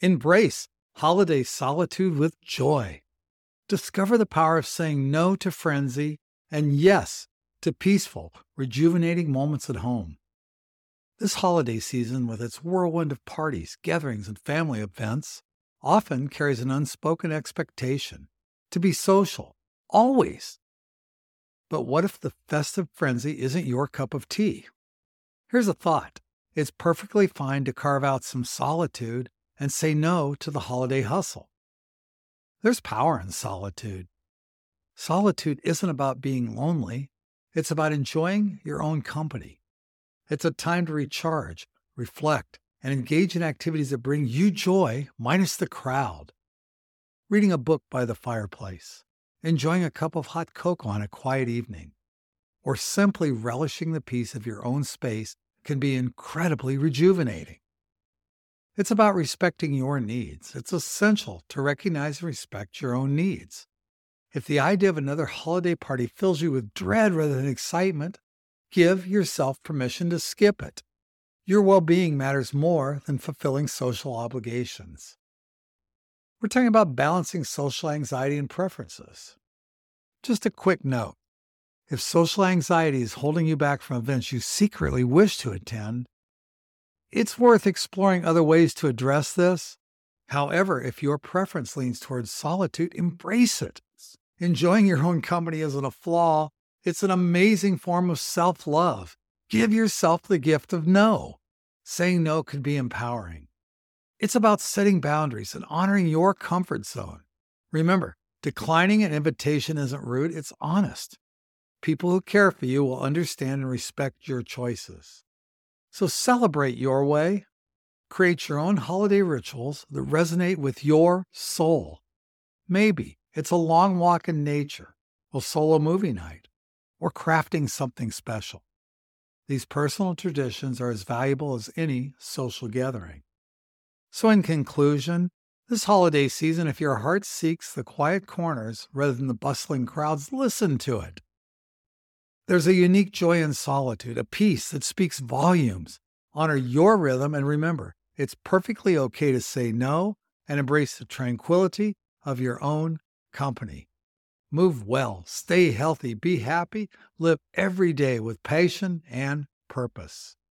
Embrace holiday solitude with joy. Discover the power of saying no to frenzy and yes to peaceful, rejuvenating moments at home. This holiday season, with its whirlwind of parties, gatherings, and family events, often carries an unspoken expectation to be social, always. But what if the festive frenzy isn't your cup of tea? Here's a thought it's perfectly fine to carve out some solitude and say no to the holiday hustle. There's power in solitude. Solitude isn't about being lonely, it's about enjoying your own company. It's a time to recharge, reflect, and engage in activities that bring you joy minus the crowd. Reading a book by the fireplace, enjoying a cup of hot cocoa on a quiet evening, or simply relishing the peace of your own space can be incredibly rejuvenating. It's about respecting your needs. It's essential to recognize and respect your own needs. If the idea of another holiday party fills you with dread rather than excitement, give yourself permission to skip it. Your well being matters more than fulfilling social obligations. We're talking about balancing social anxiety and preferences. Just a quick note if social anxiety is holding you back from events you secretly wish to attend, it's worth exploring other ways to address this. However, if your preference leans towards solitude, embrace it. Enjoying your own company isn't a flaw, it's an amazing form of self love. Give yourself the gift of no. Saying no can be empowering. It's about setting boundaries and honoring your comfort zone. Remember, declining an invitation isn't rude, it's honest. People who care for you will understand and respect your choices. So celebrate your way. Create your own holiday rituals that resonate with your soul. Maybe it's a long walk in nature, a solo movie night, or crafting something special. These personal traditions are as valuable as any social gathering. So, in conclusion, this holiday season, if your heart seeks the quiet corners rather than the bustling crowds, listen to it. There's a unique joy in solitude, a peace that speaks volumes. Honor your rhythm and remember, it's perfectly okay to say no and embrace the tranquility of your own company. Move well, stay healthy, be happy, live every day with passion and purpose.